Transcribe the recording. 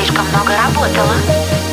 слишком много работала.